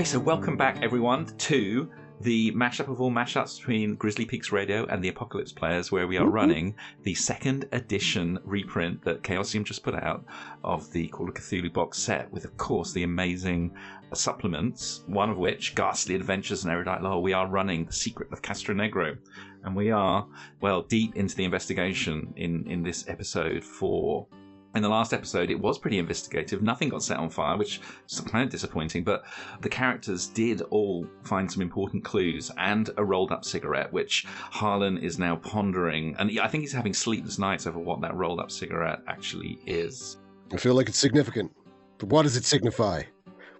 Okay, so welcome back everyone to the mashup of all mashups between Grizzly Peaks Radio and the Apocalypse Players, where we are mm-hmm. running the second edition reprint that Chaosium just put out of the Call of Cthulhu box set, with of course the amazing supplements, one of which, Ghastly Adventures and Erudite Lore, we are running The Secret of Castronegro. And we are, well, deep into the investigation in, in this episode for in the last episode, it was pretty investigative. Nothing got set on fire, which is kind of disappointing, but the characters did all find some important clues and a rolled up cigarette, which Harlan is now pondering. And I think he's having sleepless nights over what that rolled up cigarette actually is. I feel like it's significant. But what does it signify?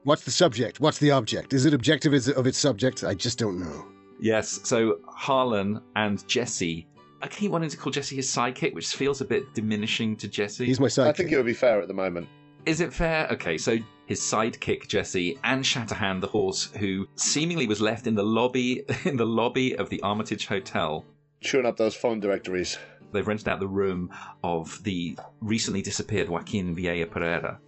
What's the subject? What's the object? Is it objective of its subject? I just don't know. Yes, so Harlan and Jesse I keep wanting to call Jesse his sidekick, which feels a bit diminishing to Jesse. He's my sidekick. I think it would be fair at the moment. Is it fair? Okay, so his sidekick Jesse and Shatterhand the horse, who seemingly was left in the lobby in the lobby of the Armitage Hotel, chewing up those phone directories. They've rented out the room of the recently disappeared Joaquin Vieira Pereira.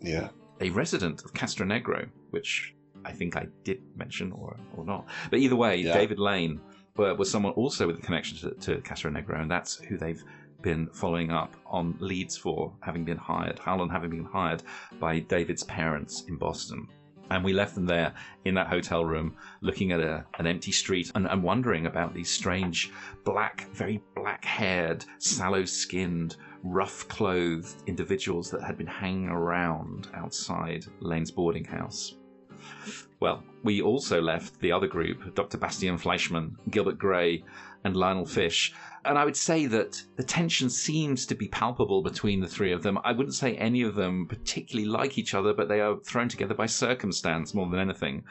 Yeah, a resident of Castronegro, which I think I did mention or or not. But either way, yeah. David Lane was someone also with a connection to, to Castronegro, and that's who they've been following up on leads for, having been hired, Harlan having been hired by David's parents in Boston. And we left them there in that hotel room, looking at a, an empty street and, and wondering about these strange, black, very black haired, sallow skinned, rough clothed individuals that had been hanging around outside Lane's boarding house. Well, we also left the other group, Dr. Bastian Fleischmann, Gilbert Gray, and Lionel Fish. And I would say that the tension seems to be palpable between the three of them. I wouldn't say any of them particularly like each other, but they are thrown together by circumstance more than anything,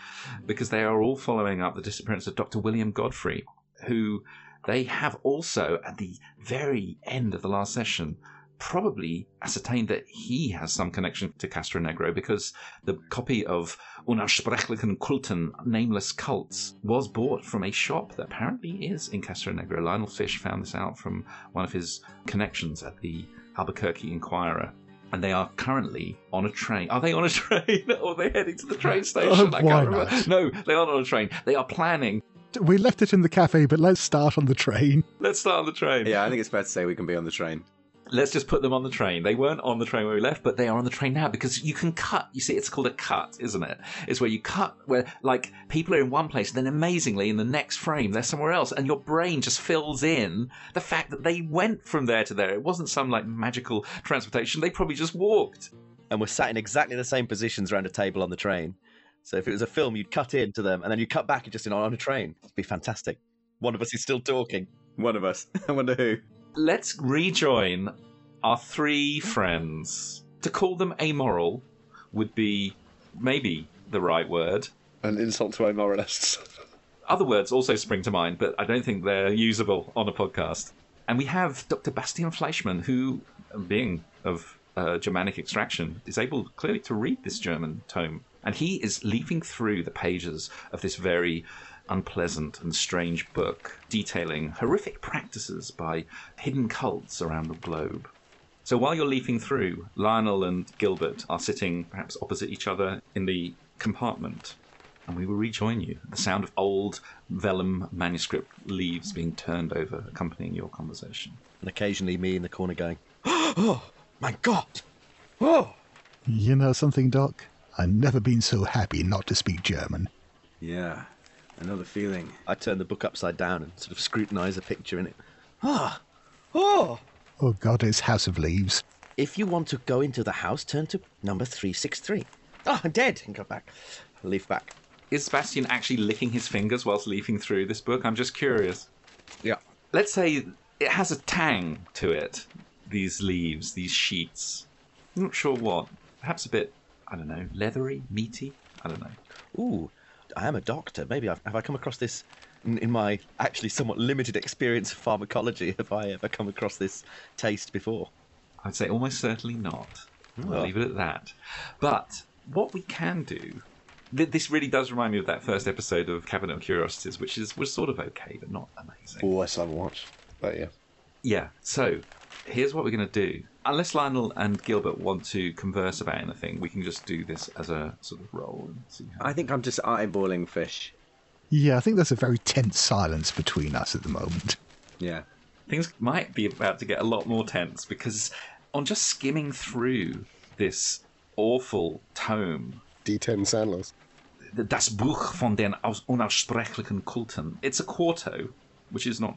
because they are all following up the disappearance of Dr. William Godfrey, who they have also, at the very end of the last session, probably ascertained that he has some connection to Castronegro because the copy of Unaussprechlichen Kulten, Nameless Cults, was bought from a shop that apparently is in Castronegro. Lionel Fish found this out from one of his connections at the Albuquerque Inquirer. And they are currently on a train. Are they on a train or are they heading to the train station? Uh, I can't remember. Not? No, they aren't on a train. They are planning we left it in the cafe, but let's start on the train. Let's start on the train. Yeah, I think it's fair to say we can be on the train let's just put them on the train. They weren't on the train when we left, but they are on the train now because you can cut. You see, it's called a cut, isn't it? It's where you cut where like people are in one place, then amazingly in the next frame they're somewhere else, and your brain just fills in the fact that they went from there to there. It wasn't some like magical transportation. They probably just walked. And we're sat in exactly the same positions around a table on the train. So if it was a film, you'd cut into them, and then you cut back and just in on a train. It'd be fantastic. One of us is still talking. One of us. I wonder who let's rejoin our three friends. To call them amoral would be maybe the right word. An insult to amoralists. Other words also spring to mind, but I don't think they're usable on a podcast. And we have Dr. Bastian Fleischmann, who, being of uh, Germanic extraction, is able clearly to read this German tome. And he is leafing through the pages of this very unpleasant and strange book detailing horrific practices by hidden cults around the globe. So while you're leafing through, Lionel and Gilbert are sitting perhaps opposite each other in the compartment, and we will rejoin you. The sound of old vellum manuscript leaves being turned over accompanying your conversation. And occasionally me in the corner going, Oh, my God! Oh! You know something, Doc? I've never been so happy not to speak German. Yeah, I know the feeling. I turn the book upside down and sort of scrutinise a picture in it. Ah! Oh! Oh, God, it's House of Leaves. If you want to go into the house, turn to number 363. Oh, I'm dead! And go back. Leaf back. Is Sebastian actually licking his fingers whilst leafing through this book? I'm just curious. Yeah. Let's say it has a tang to it, these leaves, these sheets. I'm not sure what. Perhaps a bit, I don't know, leathery, meaty? I don't know. Ooh, I am a doctor. Maybe I've, have I come across this in, in, my actually somewhat limited experience of pharmacology? Have I ever come across this taste before? I'd say almost certainly not. Oh. I'll leave it at that. But what we can do. Th- this really does remind me of that first episode of Cabinet of Curiosities, which is was sort of okay, but not amazing. Oh, I still haven't watched. But yeah. Yeah. So here's what we're going to do. Unless Lionel and Gilbert want to converse about anything, we can just do this as a sort of roll and see how. I think I'm just eyeballing fish. Yeah, I think there's a very tense silence between us at the moment. Yeah. Things might be about to get a lot more tense because on just skimming through this awful tome, D10 Sandlos. Das Buch von den Aus- Unaussprechlichen Kulten, it's a quarto, which is not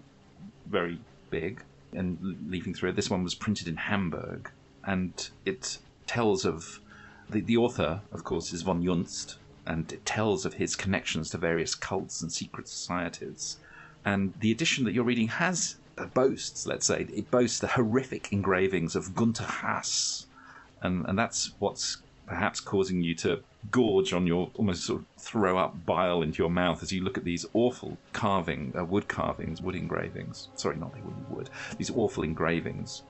very big. And leafing through it, this one was printed in Hamburg, and it tells of the, the author, of course, is von Junzt, and it tells of his connections to various cults and secret societies. And the edition that you're reading has uh, boasts, let's say, it boasts the horrific engravings of Gunther Haas, and and that's what's perhaps causing you to gorge on your almost sort of throw up bile into your mouth as you look at these awful carving uh, wood carvings wood engravings sorry not they wouldn't wood these awful engravings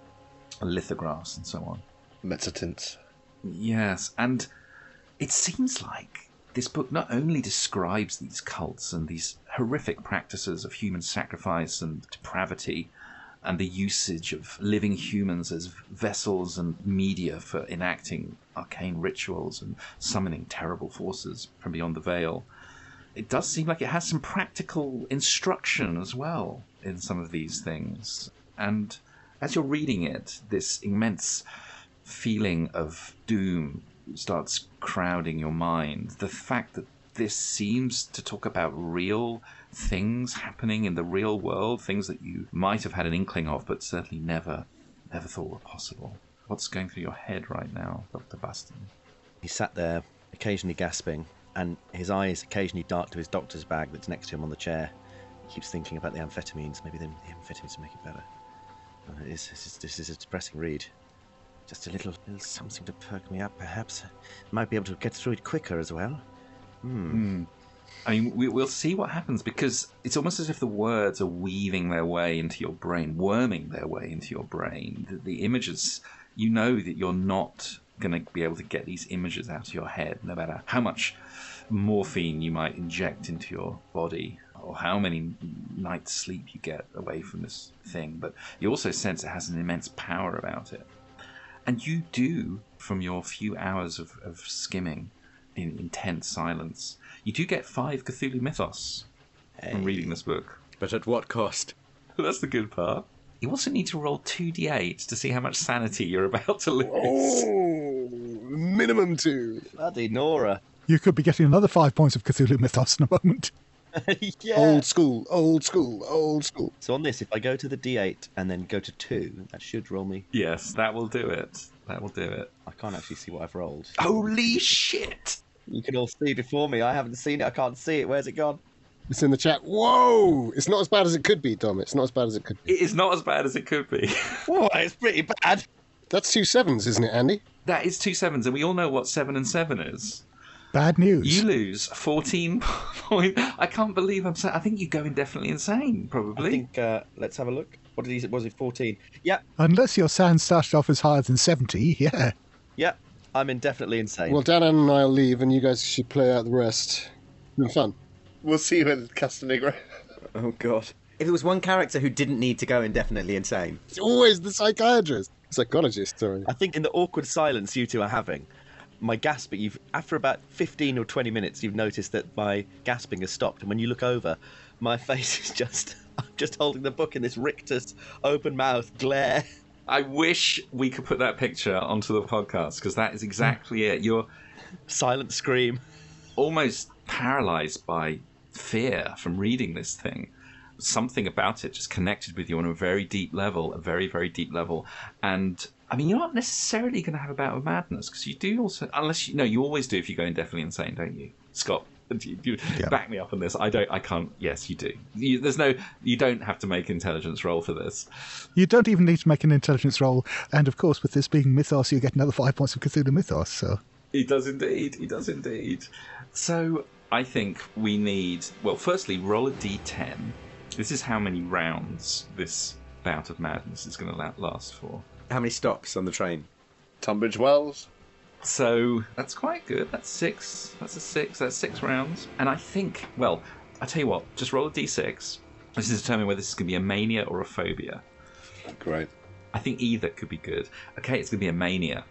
lithographs and so on Mezzotints. Yes, and it seems like this book not only describes these cults and these horrific practices of human sacrifice and depravity and the usage of living humans as vessels and media for enacting arcane rituals and summoning terrible forces from beyond the veil. It does seem like it has some practical instruction as well in some of these things. And as you're reading it, this immense feeling of doom starts crowding your mind. The fact that this seems to talk about real things happening in the real world, things that you might have had an inkling of, but certainly never, never thought were possible. What's going through your head right now, Dr. Bastian? He sat there, occasionally gasping, and his eyes occasionally dart to his doctor's bag that's next to him on the chair. He keeps thinking about the amphetamines. Maybe the, the amphetamines make it better. Uh, it is, this, is, this is a depressing read. Just a little, little something to perk me up, perhaps. Might be able to get through it quicker as well. Hmm. I mean, we, we'll see what happens because it's almost as if the words are weaving their way into your brain, worming their way into your brain. The, the images, you know that you're not going to be able to get these images out of your head, no matter how much morphine you might inject into your body or how many nights sleep you get away from this thing. But you also sense it has an immense power about it. And you do, from your few hours of, of skimming in intense silence, you do get five Cthulhu mythos from reading this book. But at what cost? That's the good part. You also need to roll 2d8 to see how much sanity you're about to lose. Oh, minimum two. Bloody Nora. You could be getting another five points of Cthulhu Mythos in a moment. yeah. Old school, old school, old school. So on this, if I go to the D8 and then go to 2, that should roll me. Yes, that will do it. That will do it. I can't actually see what I've rolled. Holy shit! You can all see before me. I haven't seen it. I can't see it. Where's it gone? It's in the chat. Whoa! It's not as bad as it could be, Dom. It's not as bad as it could be. It is not as bad as it could be. Oh, it's pretty bad. That's two sevens, isn't it, Andy? that is two sevens, and we all know what seven and seven is. Bad news. You lose 14 points. I can't believe I'm saying. I think you go indefinitely insane, probably. I think, uh, let's have a look. What did he Was it 14? Yeah, Unless your sand started off as higher than 70, yeah. yeah. I'm indefinitely insane. Well, Dan and I'll leave, and you guys should play out the rest. It's fun. We'll see you in Castanigro. Oh, God. If there was one character who didn't need to go indefinitely insane, It's always the psychiatrist. Psychologist, sorry. I think in the awkward silence you two are having, my gasping, you've after about 15 or 20 minutes, you've noticed that my gasping has stopped. And when you look over, my face is just, I'm just holding the book in this rictus, open mouth glare. I wish we could put that picture onto the podcast because that is exactly it. You're Silent scream. almost paralyzed by fear from reading this thing. Something about it just connected with you on a very deep level, a very, very deep level. And I mean, you're not necessarily going to have a bout of madness because you do also, unless you, know, you always do if you go indefinitely insane, don't you? Scott, you, you Yeah. back me up on this. I don't, I can't, yes, you do. You, there's no, you don't have to make intelligence roll for this. You don't even need to make an intelligence roll. And of course, with this being Mythos, you get another five points of Cthulhu Mythos. So He does indeed. He does indeed. So I think we need. Well, firstly, roll a d10. This is how many rounds this bout of madness is going to last for. how many stops on the train? Tunbridge Wells. So that's quite good. That's six. That's a six. That's six rounds. And I think. Well, I tell you what. Just roll a d6. This is determining whether this is going to be a mania or a phobia. Great. I think either could be good. Okay, it's going to be a mania.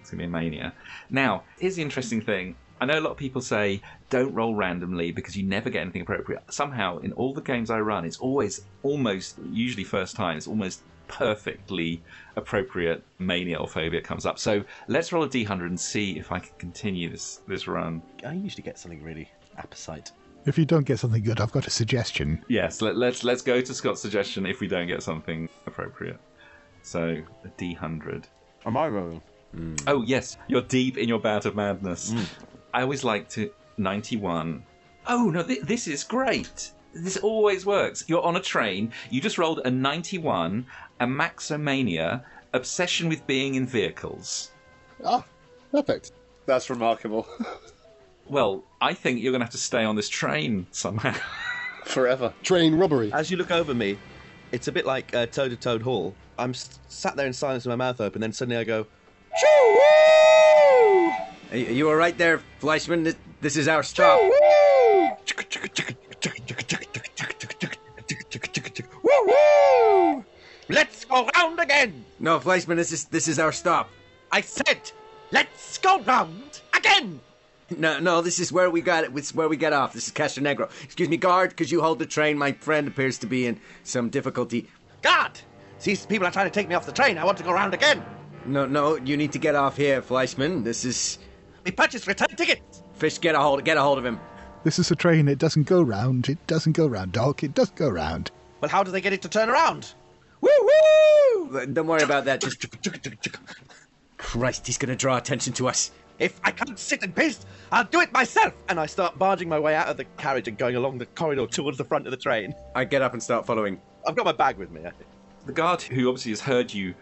It's going to be a mania. Now, here's the interesting thing. I know a lot of people say don't roll randomly because you never get anything appropriate. Somehow, in all the games I run, it's always almost, usually first time, it's almost perfectly appropriate mania or phobia comes up. So let's roll a d100 and see if I can continue this this run. I usually get something really apposite. If you don't get something good, I've got a suggestion. Yes, let, let's let's go to Scott's suggestion if we don't get something appropriate. So a d100. Am I rolling? Hmm. Oh yes, you're deep in your bout of madness. Hmm. I always like to 91. Oh no, th- this is great. This always works. You're on a train. You just rolled a 91, Amaxomania, obsession with being in vehicles. Ah, perfect. That's remarkable. Well, I think you're going to have to stay on this train somehow. Forever. Train robbery. As you look over me, it's a bit like uh, Toad of Toad Hall. I'm s- sat there in silence with my mouth open, then suddenly I go, Are you, are you all right there, Fleischmann? This, this is our stop. Let's go round again! No, Fleischmann, this is this is our stop. I said, let's go round again! No, no, this is where we got it. This is where we get off. This is Castronegro. Excuse me, guard. Could you hold the train? My friend appears to be in some difficulty. God! These people are trying to take me off the train. I want to go round again. No, no, you need to get off here, Fleischmann. This is We purchased return tickets. Fish. Get a hold. Get a hold of him. This is a train. It doesn't go round. It doesn't go round, Doc. It doesn't go round. Well, how do they get it to turn around? Woo woo! Don't worry about that. Just Christ, he's gonna draw attention to us. If I can't sit in peace, I'll do it myself. and I start barging my way out of the carriage and going along the corridor towards the front of the train. I get up and start following. I've got my bag with me. I think. the guard, who obviously has heard you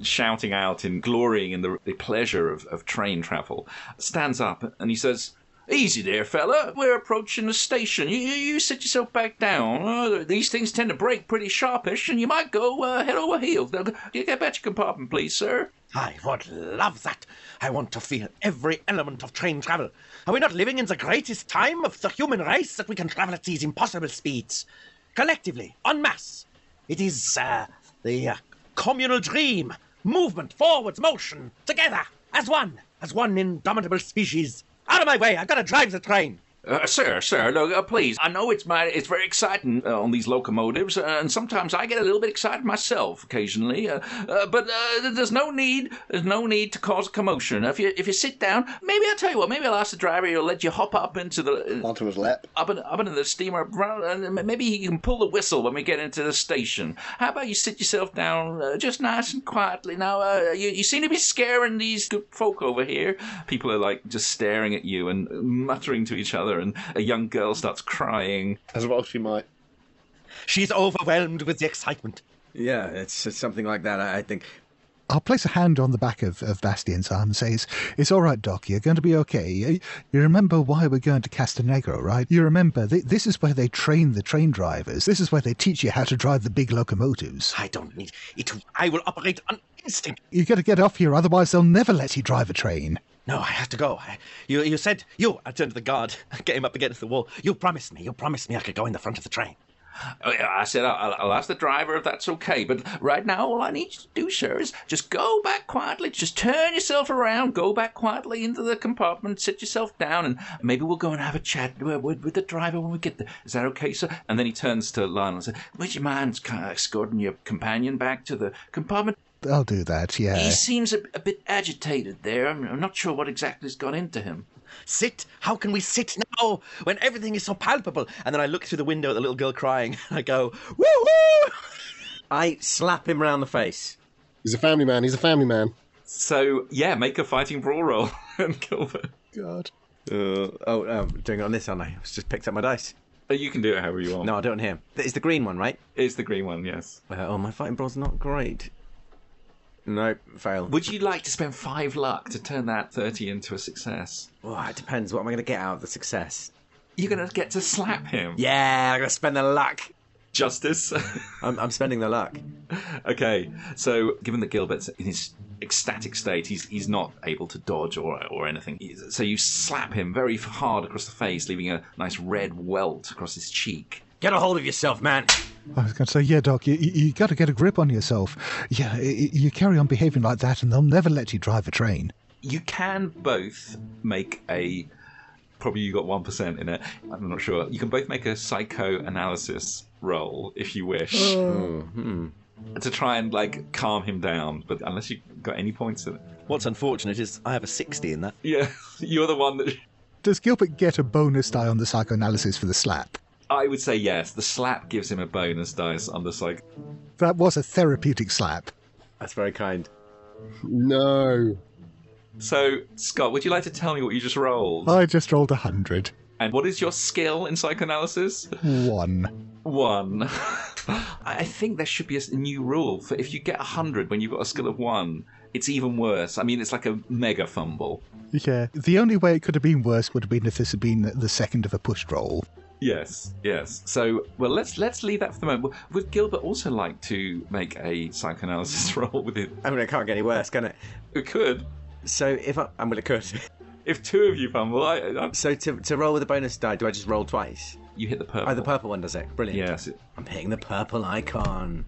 shouting out and glorying in the, the pleasure of, of train travel, stands up and he says, Easy there, fella. We're approaching the station. You, sit yourself back down. Uh, these things tend to break pretty sharpish, and you might go uh, head over heels. Get back to your compartment, please, sir. I would love that. I want to feel every element of train travel. Are we not living in the greatest time of the human race that we can travel at these impossible speeds? Collectively, en masse. It is uh, the uh, communal dream. Movement, forwards, motion, together, as one, as one indomitable species. Out of my way, I've got to drive the train. Uh, sir, sir, look, uh, please. I know it's my, it's very exciting uh, on these locomotives, uh, and sometimes I get a little bit excited myself occasionally. Uh, uh, but uh, there's no need, there's no need to cause a commotion. If you if you sit down, maybe I'll tell you what. Maybe I'll ask the driver. He'll let you hop up into the Onto his lap. up in, up into the steamer, and maybe he can pull the whistle when we get into the station. How about you sit yourself down, uh, just nice and quietly? Now, uh, you, you seem to be scaring these good folk over here. People are like just staring at you and muttering to each other, and a young girl starts crying. As well she might. She's overwhelmed with the excitement. Yeah, it's, it's something like that. I, I think. I'll place a hand on the back of, of Bastian's arm and say, it's, it's all right, Doc. You're going to be okay. You, you remember why we're going to Castanegro, right? You remember th- this is where they train the train drivers. This is where they teach you how to drive the big locomotives. I don't need it. I will operate on instinct. You've got to get off here, otherwise they'll never let you drive a train. No, I have to go. I- You, you said you. I turned to the guard, get him up against the wall. You promised me. You promised me I could go in the front of the train. Oh, I said I'll, I'll ask the driver if that's okay, but right now all I need you to do, sir, is just go back quietly. Just turn yourself around, go back quietly into the compartment, sit yourself down, and maybe we'll go and have a chat with, with, with the driver when we get there. Is that okay, sir? And then he turns to Lionel and says, "Would you mind of escorting your companion back to the compartment? I'll do that, yeah. He seems a, a bit agitated there. I'm, I'm not sure what exactly's got into him." Sit? How can we sit now when everything is so palpable? And then I look through the window at the little girl crying, and I go, woo woo! I slap him round the face. He's a family man. He's a family man. So yeah, make a fighting brawl roll, and Gilbert. God. Uh, oh, um, doing it on this, aren't I? I just picked up my dice. Uh, You can do it however you want. No, I don't hear. It's the green one, right? it's the green one. Yes. Uh, oh, my fighting brawl's not great. No, fail. Would you like to spend five luck to turn that 30 into a success? Well, it depends. What am I going to get out of the success? You're going to get to slap him. Yeah, I'm going to spend the luck. Justice. I'm, I'm spending the luck. okay, so given that Gilbert's in his ecstatic state, he's he's not able to dodge or or anything. So you slap him very hard across the face, leaving a nice red welt across his cheek. Get a hold of yourself, man. I was going to say, yeah, Doc, you, you, you got to get a grip on yourself. Yeah, y- y- you carry on behaving like that, and they'll never let you drive a train. You can both make a. Probably you got 1% in it. I'm not sure. You can both make a psychoanalysis roll if you wish. Oh. Mm-hmm. To try and like calm him down, but unless you got any points in it. What's unfortunate is I have a 60 in that. Yeah, you're the one that. Does Gilbert get a bonus die on the psychoanalysis for the slap? I would say yes. The slap gives him a bonus dice on the psych. That was a therapeutic slap. That's very kind. No. So, Scott, would you like to tell me what you just rolled? I just rolled a hundred. And what is your skill in psychoanalysis? One. One. I think there should be a new rule for if you get a hundred when you've got a skill of one, it's even worse. I mean, it's like a mega fumble. Yeah. The only way it could have been worse would have been if this had been the second of a pushed roll. Yes, yes. So, well, let's let's leave that for the moment. Would Gilbert also like to make a psychoanalysis roll with it? I mean, it can't get any worse, can it? We could. So if I, I'm going to cut. If two of you fumble, I, I, So to, to roll with a bonus die, do I just roll twice? you hit the purple. Oh, the purple one does it. Brilliant. Yes. I'm hitting the purple icon.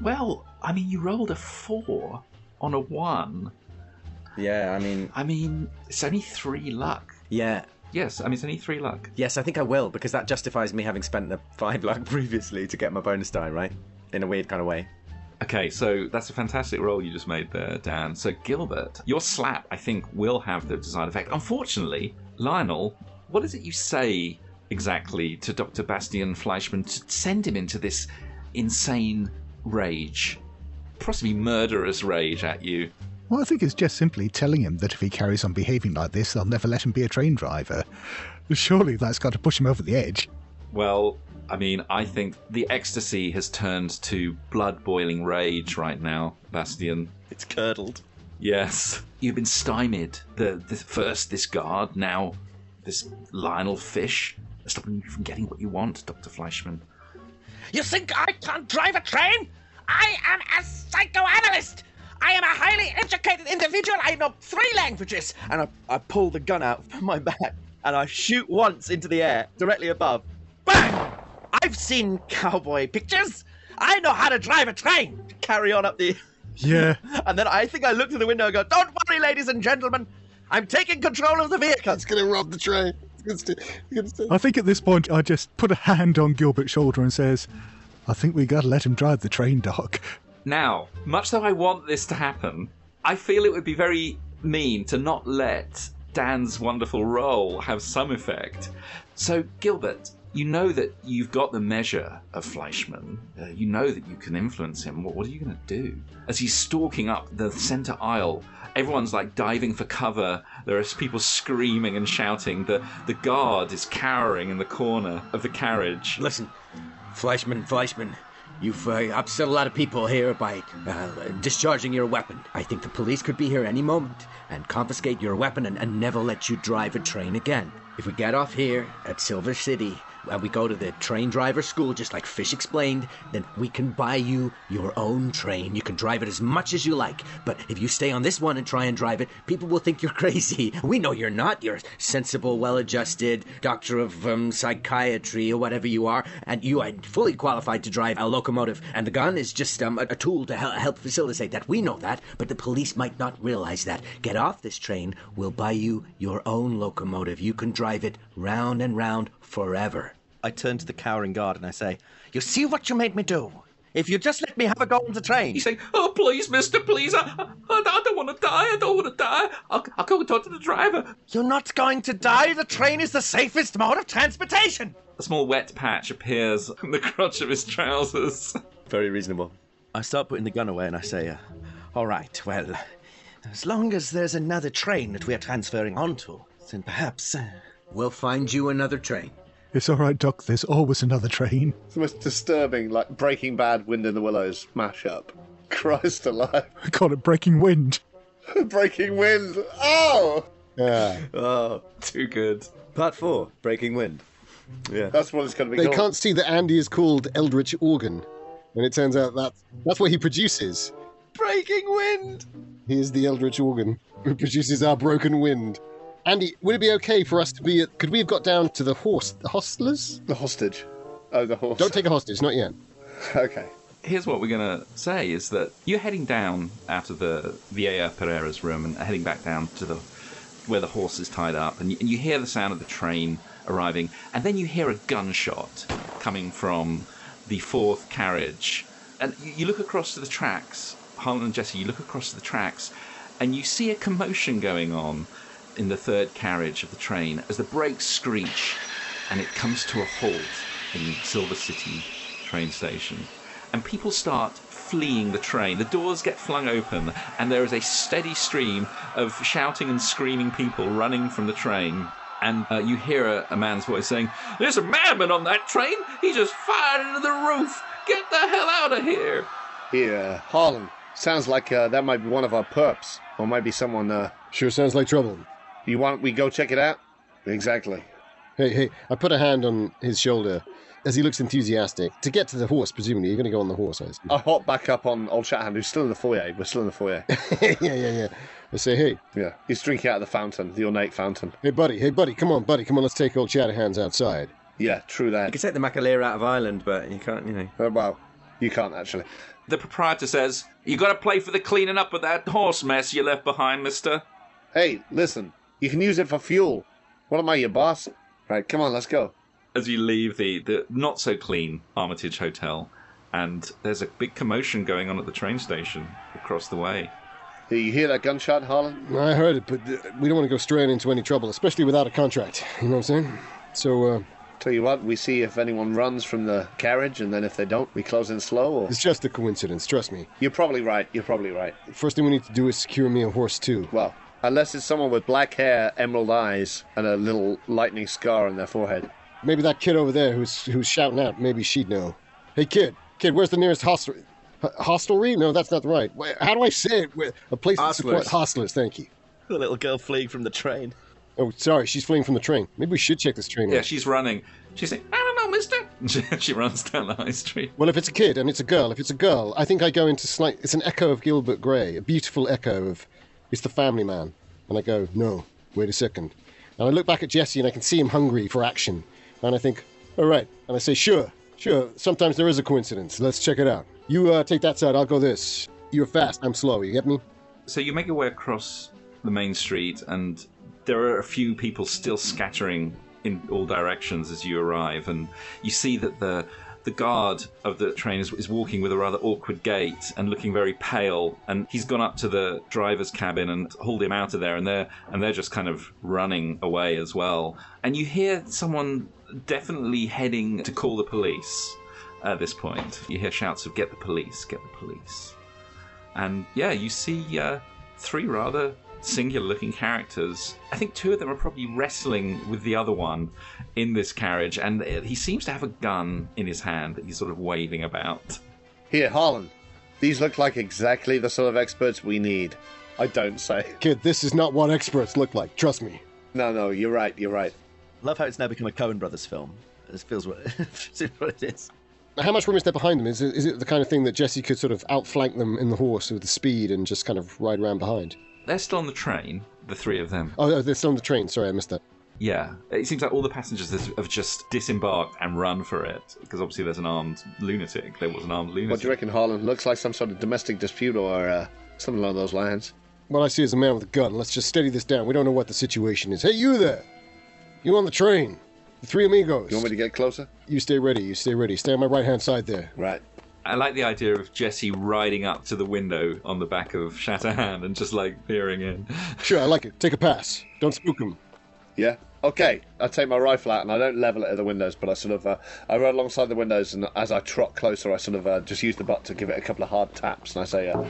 Well, I mean, you rolled a four on a one. Yeah, I mean, I mean, it's only three luck. yeah. Yes, I mean, it's only three luck. Yes, I think I will, because that justifies me having spent the five luck previously to get my bonus die, right? In a weird kind of way. Okay, so that's a fantastic roll you just made there, Dan. So, Gilbert, your slap, I think, will have the desired effect. Unfortunately, Lionel, what is it you say exactly to Dr. Bastian Fleischmann to send him into this insane rage? Possibly murderous rage at you. Well, I think it's just simply telling him that if he carries on behaving like this, they'll never let him be a train driver. Surely that's got to push him over the edge. Well, I mean, I think the ecstasy has turned to blood boiling rage right now, Bastian. It's curdled. Yes. You've been stymied. The, the first this guard, now this Lionel Fish. Stopping you from getting what you want, Dr. Fleischmann. You think I can't drive a train? I am a psychoanalyst. I am a highly educated individual. I know three languages. And I, I pull the gun out from my back and I shoot once into the air, directly above. Bang! I've seen cowboy pictures. I know how to drive a train. Carry on up the. Yeah. And then I think I look to the window and go, Don't worry, ladies and gentlemen. I'm taking control of the vehicle. It's going to rob the train. It's gonna st- it's gonna st- I think at this point I just put a hand on Gilbert's shoulder and says, I think we got to let him drive the train, Doc. Now, much though I want this to happen, I feel it would be very mean to not let Dan's wonderful role have some effect. So, Gilbert, you know that you've got the measure of Fleischmann. Uh, you know that you can influence him. What, what are you going to do? As he's stalking up the centre aisle, everyone's like diving for cover. There are people screaming and shouting. The, the guard is cowering in the corner of the carriage. Listen, Fleischmann, Fleischmann, you've uh, upset a lot of people here by uh, discharging your weapon. I think the police could be here any moment and confiscate your weapon and, and never let you drive a train again. If we get off here at Silver City and we go to the train driver school, just like Fish explained, then we can buy you your own train. You can drive it as much as you like. But if you stay on this one and try and drive it, people will think you're crazy. We know you're not. You're sensible, well adjusted doctor of um, psychiatry or whatever you are, and you are fully qualified to drive a locomotive. And the gun is just um, a, a tool to hel- help facilitate that. We know that, but the police might not realize that. Get off this train. We'll buy you your own locomotive. You can drive it round and round forever. I turn to the cowering guard and I say, You see what you made me do? If you just let me have a go on the train. He's saying, "Oh, please, Mister, please! I, I, I don't want to die. I don't want to die. I'll, I'll go and talk to the driver." You're not going to die. The train is the safest mode of transportation. A small wet patch appears in the crotch of his trousers. Very reasonable. I start putting the gun away and I say, uh, All right, well, as long as there's another train that we are transferring onto, then perhaps. Uh, We'll find you another train. It's all right, Doc. There's always another train. It's the most disturbing, like Breaking Bad, Wind in the Willows mashup. Christ alive. I call it breaking wind. Breaking Wind. Oh! Yeah. Oh, Too good. part four, Breaking Wind. Yeah. That's what it's going to be They called. can't see that Andy is called Eldritch Organ. And it turns out that that's what he produces. Breaking wind! He is the Eldritch Organ who produces our broken wind. Andy, would it be okay for us to be at. Could we have got down to the horse, the hostlers? The hostage. Oh, the horse. Don't take a hostage, not yet. Okay. Here's what we're going to say is that you're heading down out of the Vieira Pereira's room and heading back down to the where the horse is tied up, and you, and you hear the sound of the train arriving, and then you hear a gunshot coming from the fourth carriage, and you, you look across to the tracks. Harlan and Jesse, you look across to the tracks, and you see a commotion going on in the third carriage of the train as the brakes screech, and it comes to a halt in Silver City train station, and people start fleeing the train. The doors get flung open, and there is a steady stream of shouting and screaming people running from the train. And uh, you hear a, a man's voice saying, There's a madman on that train! He just fired into the roof! Get the hell out of here! Yeah, Harlan. Sounds like uh, that might be one of our perps, or might be someone. Uh, Sure sounds like trouble. You want we go check it out? Exactly. Hey, hey, I put a hand on his shoulder as he looks enthusiastic. To get to the horse, presumably. You're going to go on the horse, I assume. I hop back up on old Shatterhand, who's still in the foyer. We're still in the foyer. yeah, yeah, yeah. I say, hey, yeah, he's drinking out of the fountain, the ornate fountain. hey, buddy, hey, buddy, come on, buddy, come on, let's take old Shatterhands outside. Yeah, true that. You that. can take the Macalera out of Ireland, but you can't, you know. Uh, well, you can't actually. The proprietor says, You gotta play for the cleaning up of that horse mess you left behind, mister. Hey, listen, you can use it for fuel. What am I, your boss? Right, come on, let's go. as you leave the, the not so clean Armitage Hotel, and there's a big commotion going on at the train station across the way. Hey, You hear that gunshot, Harlan? I heard it, but uh, we don't want to go straying into any trouble, especially without a contract. You know what I'm saying? So, uh, Tell you what, we see if anyone runs from the carriage, and then if they don't, we close in slow. Or it's just a coincidence, trust me. you're probably right. You're probably right. First thing we need to do is secure me a horse, too. Well, unless it's someone with black hair, emerald eyes, and a little lightning scar on their forehead. Maybe that kid over there who's who's shouting out, maybe she'd know. Hey, kid, kid, where's the nearest hostelry? H- hostelry? No, that's not right. How do I say it? Where- A place that supports hostlers, thank you. The little girl fleeing from the train. Oh, sorry, she's fleeing from the train. Maybe we should check this train Yeah, out. she's running. She's saying, I don't know, mister. She, she runs down the high street. Well, if it's a kid and it's a girl, if it's a girl, I think I go into slight. It's an echo of Gilbert Gray, a beautiful echo of. It's the family man. And I go, no, wait a second. And I look back at Jesse and I can see him hungry for action. And I think, all right. And I say, sure, sure. Sometimes there is a coincidence. Let's check it out. You uh, take that side, I'll go this. You're fast, I'm slow. You get me? So you make your way across the main street, and there are a few people still scattering in all directions as you arrive, and you see that the the guard of the train is, is walking with a rather awkward gait and looking very pale and he's gone up to the driver's cabin and hauled him out of there and they're and they're just kind of running away as well. And you hear someone definitely heading to call the police at this point. You hear shouts of get the police get the police. And yeah, you see uh, three rather singular looking characters. I think two of them are probably wrestling with the other one in this carriage, and uh, he seems to have a gun in his hand that he's sort of waving about. Here, Harlan. These look like exactly the sort of experts we need. I don't say. Kid, this is not what experts look like. Trust me. No, no, you're right. You're right. Love how it's now become a Coen Brothers film. It feels what, what it is. How much room is there behind them? Is it, is it the kind of thing that Jesse could sort of outflank them in the horse with the speed and just kind of ride around behind? They're still on the train, the three of them. Oh, they're still on the train. Sorry, I missed that. Yeah, it seems like all the passengers have just disembarked and run for it because obviously there's an armed lunatic. There was an armed lunatic. What do you reckon, Harlan? Looks like some sort of domestic dispute or uh, something along those lines. What I see is a man with a gun. Let's just steady this down. We don't know what the situation is. Hey, you there! You on the train? The three amigos. You want me to get closer? You stay ready. You stay ready. Stay on my right hand side there. Right. I like the idea of Jesse riding up to the window on the back of Shatterhand and just like peering in. Sure, I like it. Take a pass. Don't spook him. Yeah. Okay. I take my rifle out and I don't level it at the windows, but I sort of uh, I run alongside the windows and as I trot closer, I sort of uh, just use the butt to give it a couple of hard taps and I say, uh,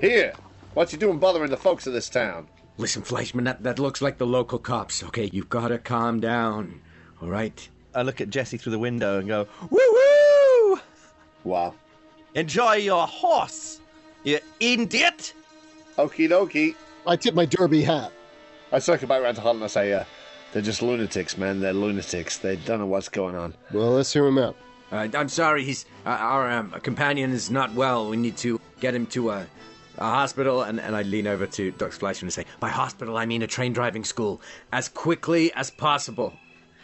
"Here, what you doing bothering the folks of this town?" Listen, Fleischmann, that, that looks like the local cops, okay? You've got to calm down, all right? I look at Jesse through the window and go, woo woo! Wow. Enjoy your horse, you idiot! Okie dokie. I tip my derby hat. I circle back around to Harlan and I say, uh, "They're just lunatics, man. They're lunatics. They don't know what's going on." Well, let's hear him out. Uh, I'm sorry, he's uh, our um, companion is not well. We need to get him to a, a hospital. And, and I lean over to Dr. Fleischmann and say, By hospital, I mean a train driving school. As quickly as possible.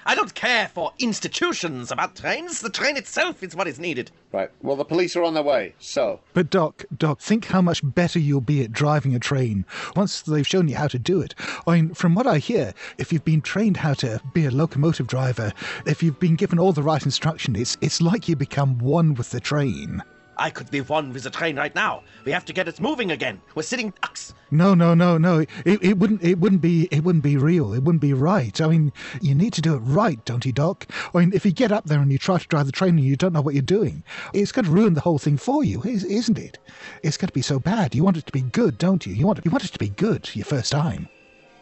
I don't care for institutions about trains. The train itself is what is needed. Right. Well, the police are on their way. So, But Doc, Doc, think how much better you'll be at driving a train once they've shown you how to do it. I mean, from what I hear, if you've been trained how to be a locomotive driver, if you've been given all the right instruction, it's it's like you become one with the train. I could be one with the train right now. We have to get it moving again. We're sitting ducks. No, no, no, no. It, it wouldn't it wouldn't be it wouldn't be real. It wouldn't be right. I mean, you need to do it right, don't you, Doc? I mean, if you get up there and you try to drive the train and you don't know what you're doing, it's going to ruin the whole thing for you, is- isn't it? It's going to be so bad. You want it to be good, don't you? You want it, you want it to be good your first time.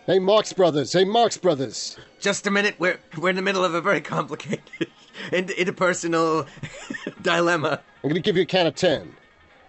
Hey, Marx Brothers. Hey, Marx Brothers. Just a minute. We're we're in the middle of a very complicated in- interpersonal dilemma. I'm going to give you a count of ten.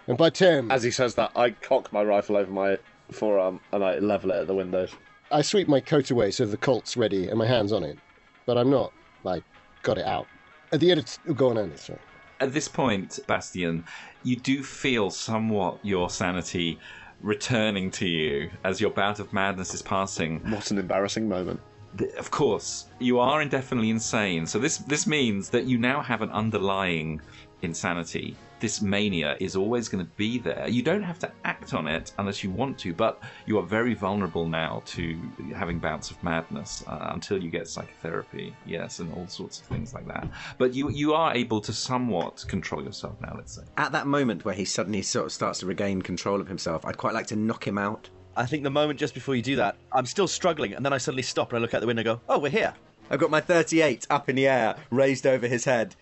And by ten, as he says that, I cock my rifle over my forearm and I level it at the windows. I sweep my coat away so the Colt's ready and my hand's on it. But I'm not, like, got it out. At the end, it's go on, Andy, sorry. At this point, Bastian, you do feel somewhat your sanity returning to you as your bout of madness is passing. What an embarrassing moment. Th- Of course, you are indefinitely insane. So this this means that you now have an underlying insanity. This mania is always going to be there. You don't have to act on it unless you want to, but you are very vulnerable now to having bouts of madness uh, until you get psychotherapy, yes, and all sorts of things like that. But you you are able to somewhat control yourself now. Let's say. At that moment where he suddenly sort of starts to regain control of himself, I'd quite like to knock him out. I think the moment just before you do that, I'm still struggling, and then I suddenly stop and I look out the window and go, oh, we're here. I've got my 38 up in the air, raised over his head,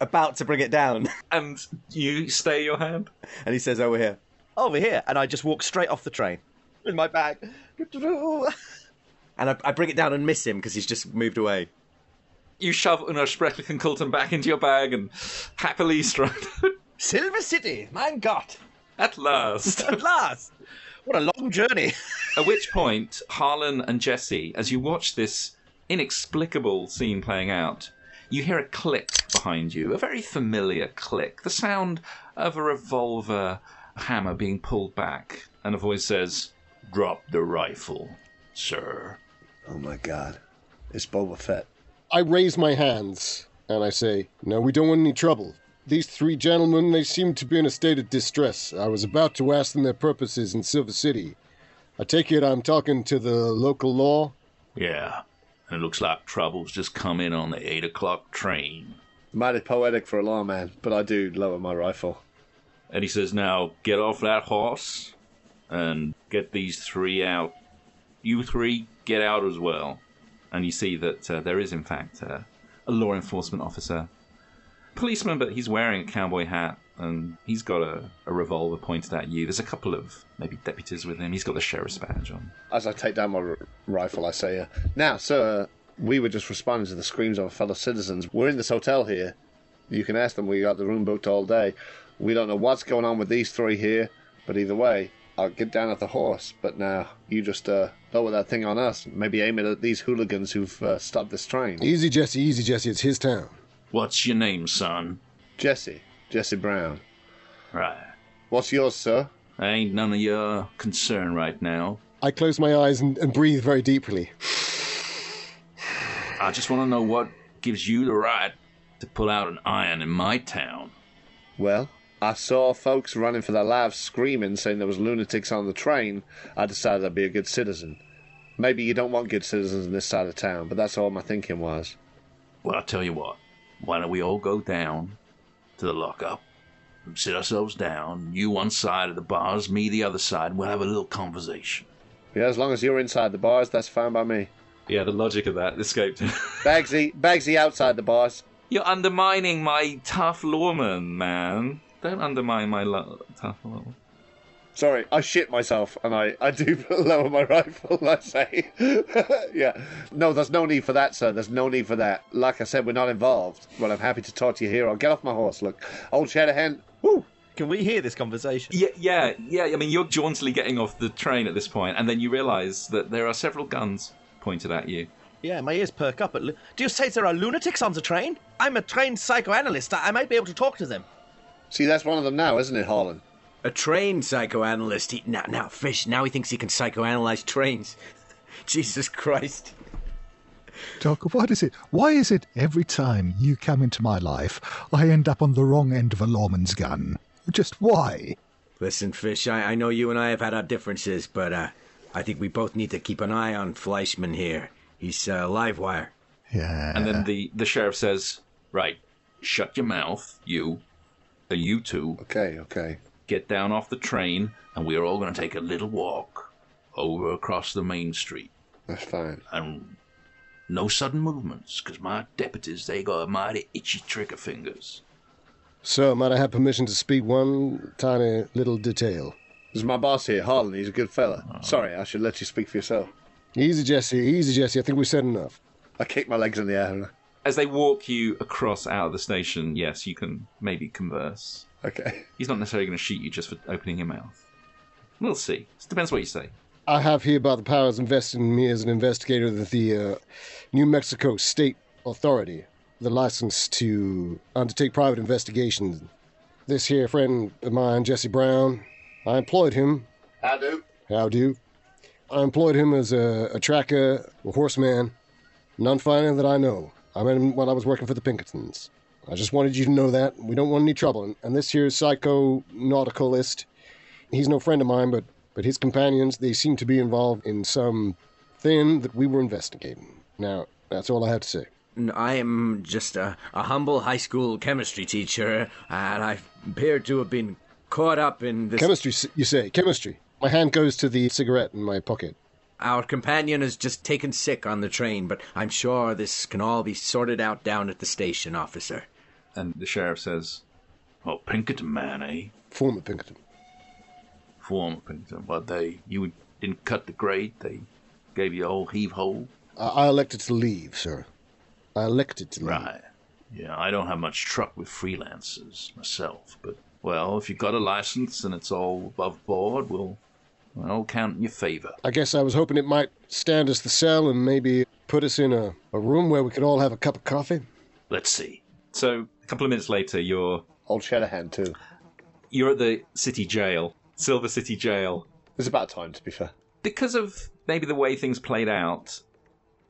about to bring it down. And you stay your hand. And he says, "Over here." Over here. And I just walk straight off the train with my bag. And I, I bring it down and miss him because he's just moved away. You shove Unaussprechlichen Kulten back into your bag and happily stride Silver City, mein Gott. at last. At last. What a long journey. At which point, Harlan and Jesse, as you watch this inexplicable scene playing out, you hear a click behind you, a very familiar click, the sound of a revolver hammer being pulled back, and a voice says, Drop the rifle, sir. Oh my god. It's Boba Fett. I raise my hands and I say, No, we don't want any trouble. These three gentlemen, they seem to be in a state of distress. I was about to ask them their purposes in Silver City. I take it I'm talking to the local law? Yeah, and it looks like trouble's just come in on the 8 o'clock train. Mighty poetic for a lawman, but I do lower my rifle. And he says, Now get off that horse and get these three out. You three get out as well. And you see that uh, there is, in fact, uh, a law enforcement officer. Policeman, but he's wearing a cowboy hat and he's got a, a revolver pointed at you. There's a couple of maybe deputies with him. He's got the sheriff's badge on. As I take down my r- rifle, I say, uh, Now, sir, we were just responding to the screams of our fellow citizens. We're in this hotel here. You can ask them. We got the room booked all day. We don't know what's going on with these three here, but either way, I'll get down at the horse. But now, you just uh, lower that thing on us. Maybe aim it at these hooligans who've uh, stopped this train. Easy, Jesse, easy, Jesse. It's his town. What's your name, son? Jesse. Jesse Brown. Right. What's yours, sir? I Ain't none of your concern right now. I close my eyes and, and breathe very deeply. I just want to know what gives you the right to pull out an iron in my town. Well, I saw folks running for their lives screaming, saying there was lunatics on the train. I decided I'd be a good citizen. Maybe you don't want good citizens in this side of town, but that's all my thinking was. Well, I'll tell you what. Why don't we all go down to the lockup and sit ourselves down? You one side of the bars, me the other side, and we'll have a little conversation. Yeah, as long as you're inside the bars, that's fine by me. Yeah, the logic of that escaped. Bagsy, Bagsy outside the bars. You're undermining my tough lawman, man. Don't undermine my lo- tough lawman. Sorry, I shit myself, and I, I do lower my rifle, I say. yeah. No, there's no need for that, sir. There's no need for that. Like I said, we're not involved. Well, I'm happy to talk to you here. I'll get off my horse. Look, old Shanahan, woo! Can we hear this conversation? Yeah, yeah, yeah. I mean, you're jauntily getting off the train at this point, and then you realise that there are several guns pointed at you. Yeah, my ears perk up. At lu- Do you say there are lunatics on the train? I'm a trained psychoanalyst. I I might be able to talk to them. See, that's one of them now, isn't it, Harlan? A trained psychoanalyst. He, now, now, fish. Now he thinks he can psychoanalyze trains. Jesus Christ. Doc, what is it? Why is it every time you come into my life, I end up on the wrong end of a lawman's gun? Just why? Listen, Fish, I, I know you and I have had our differences, but uh, I think we both need to keep an eye on Fleischmann here. He's uh, live wire. Yeah. And then the, the sheriff says, Right, shut your mouth, you, and you two, Okay, okay. Get down off the train, and we are all going to take a little walk over across the main street. That's fine. And no sudden movements, because my deputies, they got mighty itchy trigger fingers. So, might I have permission to speak one tiny little detail? This is my boss here, Harlan. He's a good fella. Sorry, I should let you speak for yourself. Easy, Jesse. Easy, Jesse. I think we've said enough. I kick my legs in the air. As they walk you across out of the station, yes, you can maybe converse. Okay. He's not necessarily going to shoot you just for opening your mouth. We'll see. It depends what you say. I have hereby the powers invested in me as an investigator of the uh, New Mexico State Authority, the license to undertake private investigations. This here friend of mine, Jesse Brown, I employed him. How do? How do? I employed him as a, a tracker, a horseman, none finer that I know. I met him when I was working for the Pinkertons. I just wanted you to know that. We don't want any trouble. And, and this here psycho nauticalist, he's no friend of mine, but, but his companions, they seem to be involved in some thing that we were investigating. Now, that's all I have to say. I am just a, a humble high school chemistry teacher, and I appear to have been caught up in this. Chemistry, you say? Chemistry. My hand goes to the cigarette in my pocket. Our companion has just taken sick on the train, but I'm sure this can all be sorted out down at the station, officer. And the sheriff says, Oh, Pinkerton man, eh? Former Pinkerton. Former Pinkerton. But they, you didn't cut the grade, they gave you a whole heave hole. I, I elected to leave, sir. I elected to leave. Right. Yeah, I don't have much truck with freelancers myself, but well, if you've got a license and it's all above board, we'll well count in your favor. I guess I was hoping it might stand us the cell and maybe put us in a, a room where we could all have a cup of coffee. Let's see. So a couple of minutes later, you're Old Shatterhand, too. you're at the city jail, Silver City Jail. It's about time, to be fair. Because of maybe the way things played out,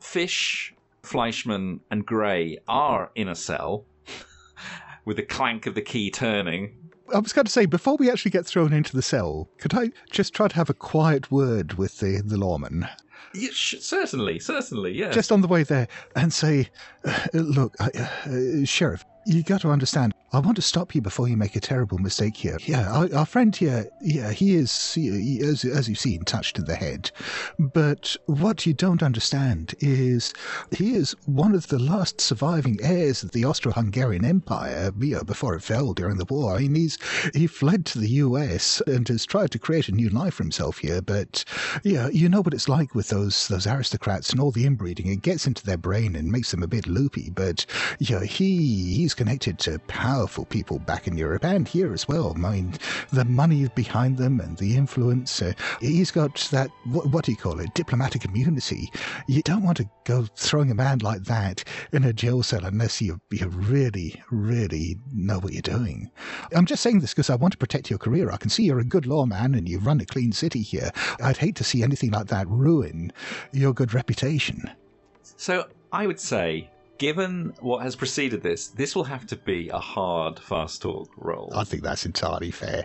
Fish, Fleischmann, and Gray are in a cell with the clank of the key turning. I was going to say, before we actually get thrown into the cell, could I just try to have a quiet word with the, the lawman? Yeah, sh- certainly, certainly, yeah. Just on the way there and say, uh, look, uh, uh, Sheriff, you got to understand, I want to stop you before you make a terrible mistake here. Yeah, our, our friend here, yeah, he is, he, as, as you've seen, touched in the head. But what you don't understand is he is one of the last surviving heirs of the Austro-Hungarian Empire, you know, before it fell during the war. I mean, he's, he fled to the US and has tried to create a new life for himself here, but, yeah, you know what it's like with those, those aristocrats and all the inbreeding. It gets into their brain and makes them a bit loopy, but, yeah, he, he's connected to powerful people back in Europe and here as well. Mean, the money behind them and the influence. Uh, he's got that, what, what do you call it, diplomatic immunity. You don't want to go throwing a man like that in a jail cell unless you, you really, really know what you're doing. I'm just saying this because I want to protect your career. I can see you're a good lawman and you run a clean city here. I'd hate to see anything like that ruin your good reputation. So I would say, given what has preceded this, this will have to be a hard fast talk roll. I think that's entirely fair.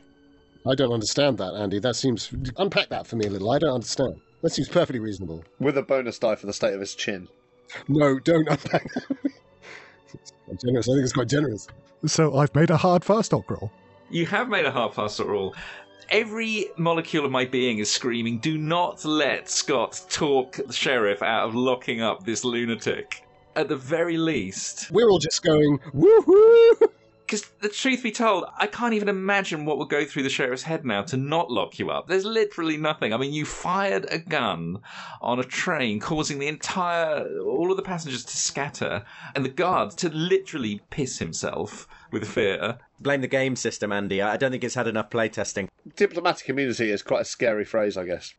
I don't understand that, Andy. That seems. Unpack that for me a little. I don't understand. That seems perfectly reasonable. With a bonus die for the state of his chin. No, don't unpack that. It's quite generous. I think it's quite generous. So I've made a hard fast talk roll. You have made a hard fast talk roll. Every molecule of my being is screaming, do not let Scott talk the sheriff out of locking up this lunatic. At the very least. We're all just going, woohoo! Because the truth be told, I can't even imagine what would go through the sheriff's head now to not lock you up. There's literally nothing. I mean, you fired a gun on a train, causing the entire, all of the passengers to scatter, and the guard to literally piss himself with fear. Blame the game system, Andy. I I don't think it's had enough playtesting. Diplomatic immunity is quite a scary phrase, I guess.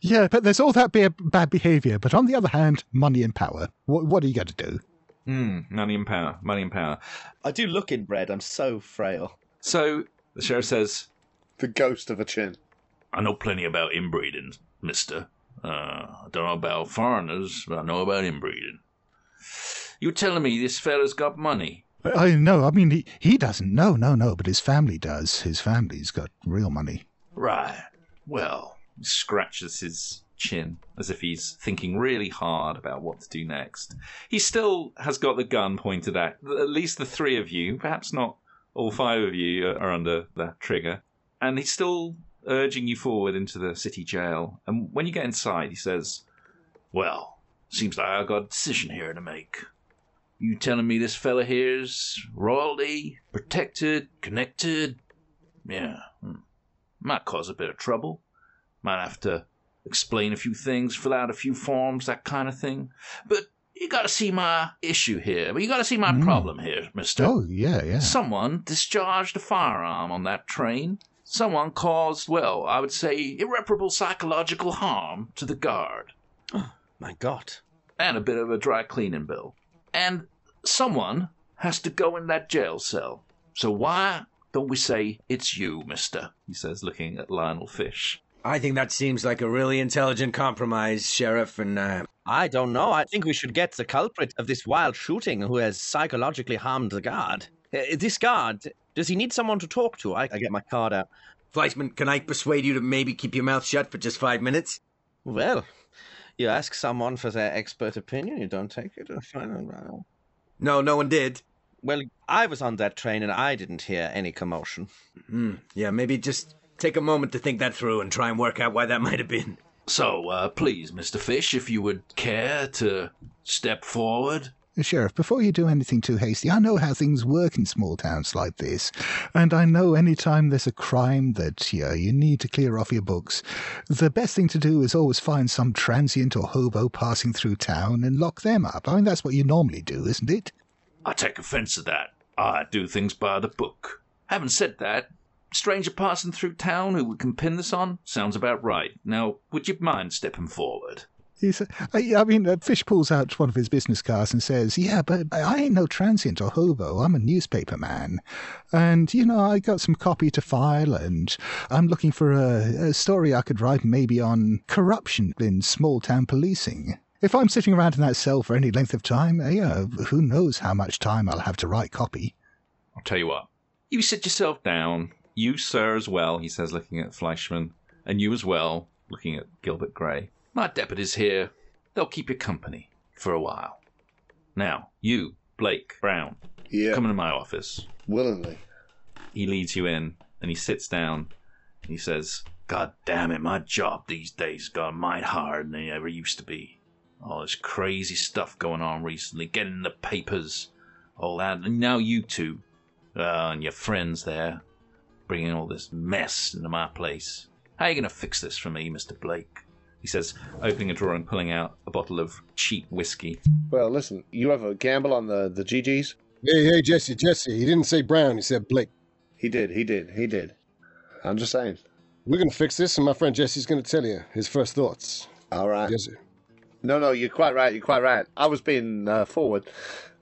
Yeah, but there's all that be- bad behavior. But on the other hand, money and power. What, what are you going to do? Hmm, money and power, money and power. I do look in inbred. I'm so frail. So the sheriff says, The ghost of a chin. I know plenty about inbreeding, mister. Uh, I don't know about foreigners, but I know about inbreeding. You're telling me this fella's got money? I know. I mean, he, he doesn't. No, no, no. But his family does. His family's got real money. Right. Well, he scratches his chin as if he's thinking really hard about what to do next. He still has got the gun pointed at at least the three of you, perhaps not all five of you are under that trigger. And he's still urging you forward into the city jail. And when you get inside, he says, Well, seems like I got a decision here to make. You telling me this fella here's royalty, protected, connected? Yeah. Hmm. Might cause a bit of trouble. Might have to explain a few things, fill out a few forms, that kind of thing. But you gotta see my issue here. But You gotta see my mm. problem here, mister. Oh, yeah, yeah. Someone discharged a firearm on that train. Someone caused, well, I would say, irreparable psychological harm to the guard. Oh, my God. And a bit of a dry cleaning bill. And someone has to go in that jail cell. So why don't we say it's you, mister? He says, looking at Lionel Fish. I think that seems like a really intelligent compromise, Sheriff, and uh, I don't know. I think we should get the culprit of this wild shooting who has psychologically harmed the guard. Uh, this guard, does he need someone to talk to? I, I get my card out. Fleischmann, can I persuade you to maybe keep your mouth shut for just five minutes? Well, you ask someone for their expert opinion, you don't take it. No, no one did. Well, I was on that train and I didn't hear any commotion. Hmm. Yeah, maybe just take a moment to think that through and try and work out why that might have been. So, uh, please, Mr. Fish, if you would care to step forward. Sheriff, before you do anything too hasty, I know how things work in small towns like this. And I know any time there's a crime that you, know, you need to clear off your books, the best thing to do is always find some transient or hobo passing through town and lock them up. I mean, that's what you normally do, isn't it? I take offense at that. I do things by the book. Having said that, stranger passing through town who we can pin this on sounds about right. Now, would you mind stepping forward? He said, I, I mean, Fish pulls out one of his business cards and says, Yeah, but I ain't no transient or hobo. I'm a newspaper man. And, you know, I got some copy to file, and I'm looking for a, a story I could write maybe on corruption in small town policing. If I'm sitting around in that cell for any length of time, uh, yeah, who knows how much time I'll have to write copy. I'll tell you what. You sit yourself down. You, sir, as well, he says, looking at Fleischmann. And you as well, looking at Gilbert Gray. My deputies here, they'll keep you company for a while. Now, you, Blake Brown, Yeah. come into my office. Willingly. He leads you in and he sits down. He says, God damn it, my job these days has gone mighty hard than it ever used to be. All this crazy stuff going on recently, getting in the papers, all that. And now you two, uh, and your friends there, bringing all this mess into my place. How are you going to fix this for me, Mr. Blake? He says, opening a drawer and pulling out a bottle of cheap whiskey. Well, listen, you ever gamble on the, the GGs? Hey, hey, Jesse, Jesse. He didn't say Brown, he said Blake. He did, he did, he did. I'm just saying. We're going to fix this, and my friend Jesse's going to tell you his first thoughts. All right. Jesse. No, no, you're quite right. You're quite right. I was being uh, forward.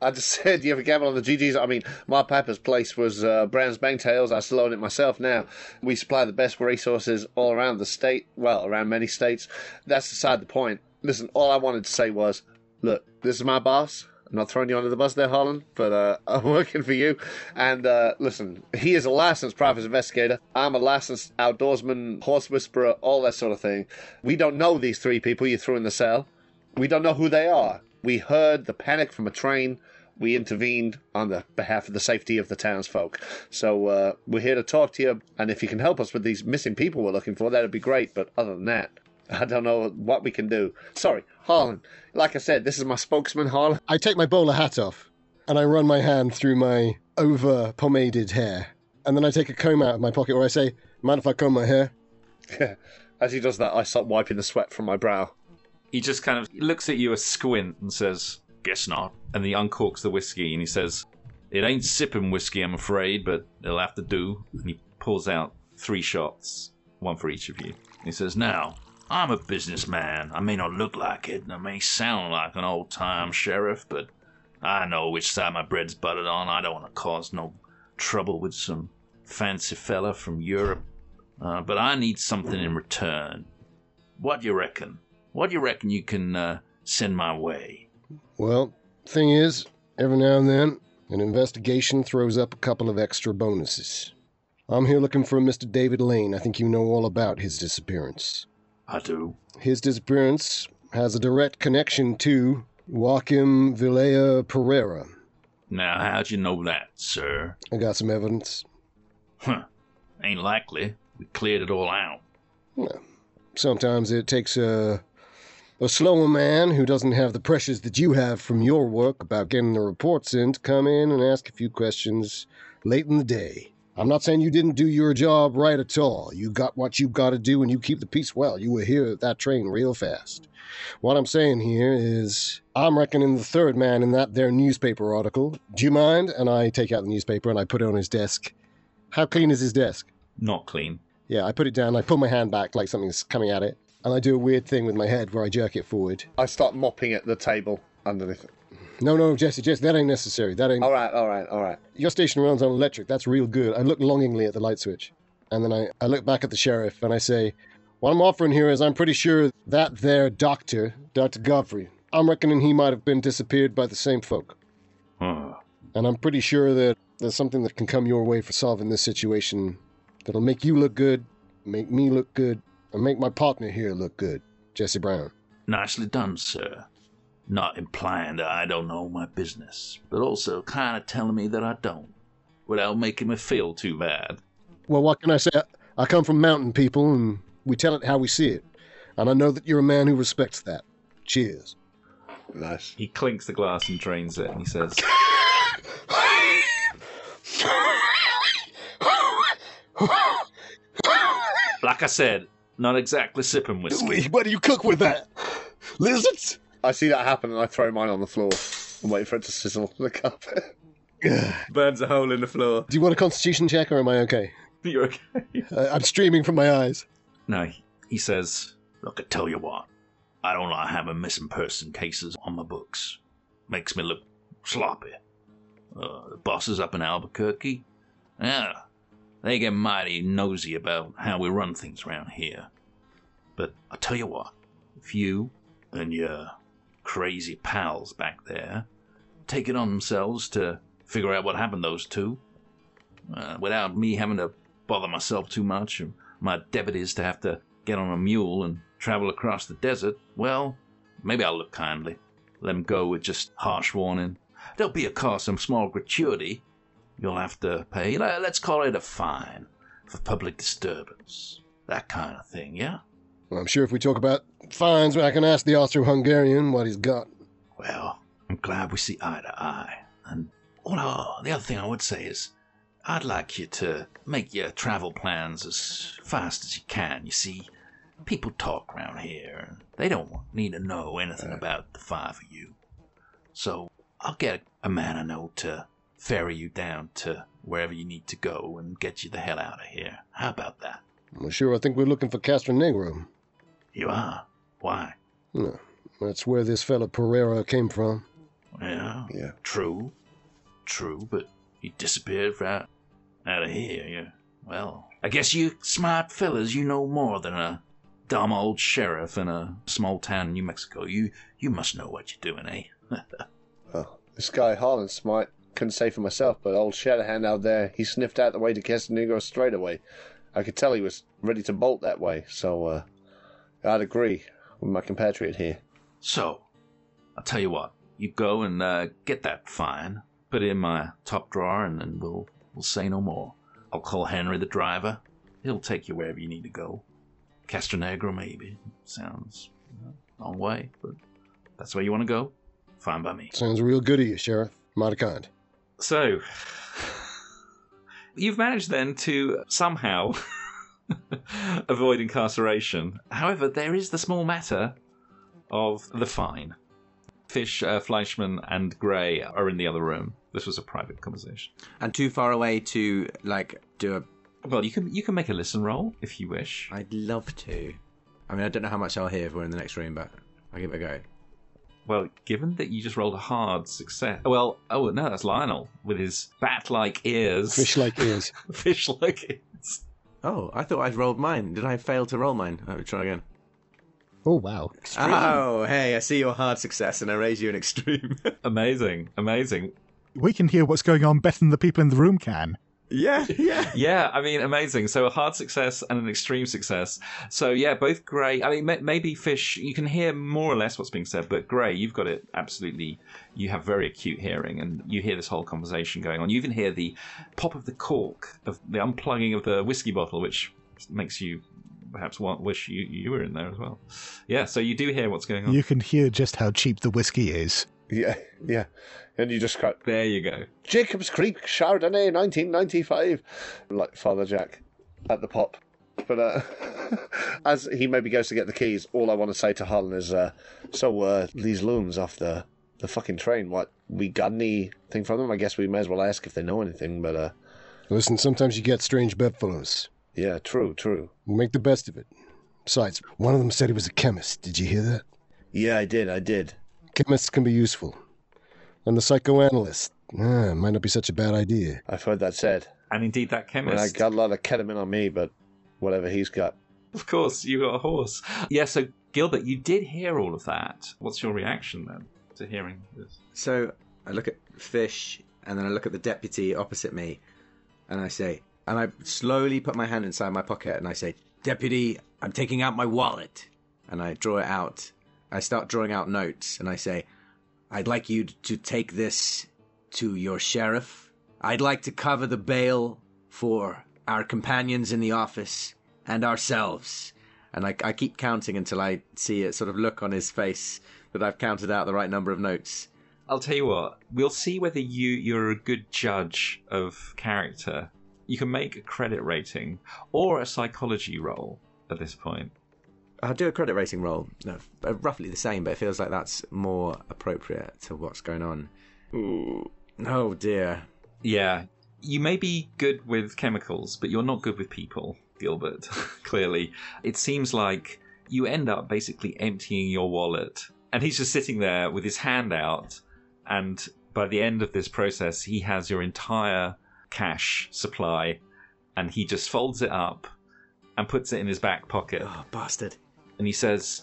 I just said, you ever gamble on the GGs? I mean, my papa's place was uh, Brown's Bangtails. I still own it myself now. We supply the best resources all around the state, well, around many states. That's beside the point. Listen, all I wanted to say was, look, this is my boss. I'm not throwing you under the bus there, Holland, but uh, I'm working for you. And uh, listen, he is a licensed private investigator. I'm a licensed outdoorsman, horse whisperer, all that sort of thing. We don't know these three people you threw in the cell. We don't know who they are. We heard the panic from a train. We intervened on the behalf of the safety of the townsfolk. So uh, we're here to talk to you, and if you can help us with these missing people we're looking for, that'd be great. But other than that, I don't know what we can do. Sorry, Harlan. Like I said, this is my spokesman, Harlan. I take my bowler hat off, and I run my hand through my over pomaded hair. And then I take a comb out of my pocket where I say, Mind if I comb my hair? As he does that, I start wiping the sweat from my brow. He just kind of looks at you a squint and says, Guess not. And he uncorks the whiskey and he says, It ain't sipping whiskey, I'm afraid, but it'll have to do. And he pulls out three shots, one for each of you. He says, Now, I'm a businessman. I may not look like it, and I may sound like an old time sheriff, but I know which side my bread's buttered on. I don't want to cause no trouble with some fancy fella from Europe. Uh, but I need something in return. What do you reckon? What do you reckon you can uh, send my way? Well, Thing is, every now and then, an investigation throws up a couple of extra bonuses. I'm here looking for a Mr. David Lane. I think you know all about his disappearance. I do. His disappearance has a direct connection to Joaquim Vieira Pereira. Now, how'd you know that, sir? I got some evidence. Huh. Ain't likely. We cleared it all out. Sometimes it takes a a slower man who doesn't have the pressures that you have from your work about getting the reports in to come in and ask a few questions late in the day. I'm not saying you didn't do your job right at all. You got what you got to do and you keep the peace well. You were here at that train real fast. What I'm saying here is I'm reckoning the third man in that there newspaper article. Do you mind? And I take out the newspaper and I put it on his desk. How clean is his desk? Not clean. Yeah, I put it down, I pull my hand back like something's coming at it, and I do a weird thing with my head where I jerk it forward. I start mopping at the table underneath it. No, no, Jesse, Jesse, that ain't necessary. That ain't. All right, all right, all right. Your station runs on electric. That's real good. I look longingly at the light switch. And then I, I look back at the sheriff and I say, What I'm offering here is I'm pretty sure that there doctor, Dr. Godfrey, I'm reckoning he might have been disappeared by the same folk. Huh. And I'm pretty sure that there's something that can come your way for solving this situation that'll make you look good, make me look good, and make my partner here look good, Jesse Brown. Nicely done, sir. Not implying that I don't know my business, but also kind of telling me that I don't, without making me feel too bad. Well, what can I say? I come from mountain people, and we tell it how we see it. And I know that you're a man who respects that. Cheers. Nice. He clinks the glass and drains it, and he says, Like I said, not exactly sipping whiskey. What do you cook with that? Lizards? I see that happen and I throw mine on the floor and wait for it to sizzle on the carpet. Burns a hole in the floor. Do you want a constitution check, or am I okay? You're okay. Uh, I'm streaming from my eyes. No, he says, Look, I tell you what, I don't like having missing person cases on my books. Makes me look sloppy. Uh, the bosses up in Albuquerque, yeah, they get mighty nosy about how we run things around here. But I tell you what, if you and your crazy pals back there take it on themselves to figure out what happened those two, uh, without me having to bother myself too much, and my deputies to have to get on a mule and travel across the desert, well, maybe I'll look kindly. Let 'em go with just harsh warning. There'll be, of course, some small gratuity you'll have to pay. Le- Let's call it a fine for public disturbance. That kind of thing, yeah? Well, I'm sure if we talk about fines, I can ask the Austro-Hungarian what he's got. Well, I'm glad we see eye to eye. And oh, well, the other thing I would say is, I'd like you to make your travel plans as fast as you can. You see, people talk around here, and they don't need to know anything about the five of you. So I'll get a man I know to ferry you down to wherever you need to go and get you the hell out of here. How about that? Well, sure, I think we're looking for Castronegro. You are. Why? No, that's where this fella Pereira came from. Yeah. Yeah. True. True, but he disappeared right out of here. Yeah. Well, I guess you smart fellas, you know more than a dumb old sheriff in a small town in New Mexico. You you must know what you're doing, eh? Well, this guy Harlan smart. Couldn't say for myself, but old Shatterhand out there, he sniffed out the way to Castronegro straight away. I could tell he was ready to bolt that way, so uh, I'd agree with my compatriot here. So, I'll tell you what. You go and uh, get that fine, put it in my top drawer, and then we'll we'll say no more. I'll call Henry the driver. He'll take you wherever you need to go. Castronegro, maybe. Sounds you know, long way, but that's where you want to go. Fine by me. Sounds real good of you, Sheriff. Mighty kind. So, you've managed then to somehow avoid incarceration. However, there is the small matter of the fine. Fish, uh, Fleischmann, and Gray are in the other room. This was a private conversation. And too far away to like do a. Well, you can you can make a listen roll if you wish. I'd love to. I mean, I don't know how much I'll hear if we're in the next room, but I'll give it a go. Well, given that you just rolled a hard success, well, oh no, that's Lionel with his bat-like ears, Fish-like ears. fish-like ears. Oh, I thought I'd rolled mine. Did I fail to roll mine? Oh, try again. Oh wow! Extreme. Oh, hey, I see your hard success and I raise you an extreme. Amazing, amazing. We can hear what's going on better than the people in the room can. Yeah, yeah. Yeah, I mean, amazing. So a hard success and an extreme success. So yeah, both great. I mean, ma- maybe Fish, you can hear more or less what's being said, but Gray, you've got it absolutely. You have very acute hearing, and you hear this whole conversation going on. You even hear the pop of the cork of the unplugging of the whiskey bottle, which makes you perhaps want, wish you you were in there as well. Yeah, so you do hear what's going on. You can hear just how cheap the whiskey is. Yeah, yeah. And you just cut There you go. Jacobs Creek Chardonnay 1995, like Father Jack at the pop. But uh, as he maybe goes to get the keys, all I want to say to Harlan is, uh, so uh, these loons off the the fucking train, what we got anything from them? I guess we may as well ask if they know anything. But uh, Listen, sometimes you get strange bedfellows. yeah, true, true. You make the best of it. Besides, one of them said he was a chemist. Did you hear that? Yeah, I did, I did. Chemists can be useful. And the psychoanalyst, ah, might not be such a bad idea. I've heard that said. And indeed, that I mean, I chemist. got a lot of ketamine on me, but whatever he's got. Of course, you got a horse. Yeah, so Gilbert, you did hear all of that. What's your reaction then to hearing this? So I look at Fish and then I look at the deputy opposite me and I say, and I slowly put my hand inside my pocket and I say, Deputy, I'm taking out my wallet. And I draw it out. I start drawing out notes and I say, I'd like you to take this to your sheriff. I'd like to cover the bail for our companions in the office and ourselves. And I, I keep counting until I see a sort of look on his face that I've counted out the right number of notes. I'll tell you what. We'll see whether you you're a good judge of character. You can make a credit rating or a psychology roll at this point. I'll do a credit rating roll. No, uh, roughly the same, but it feels like that's more appropriate to what's going on. Ooh. Oh dear. Yeah, you may be good with chemicals, but you're not good with people, Gilbert. Clearly, it seems like you end up basically emptying your wallet, and he's just sitting there with his hand out. And by the end of this process, he has your entire cash supply, and he just folds it up and puts it in his back pocket. Oh, bastard. And he says,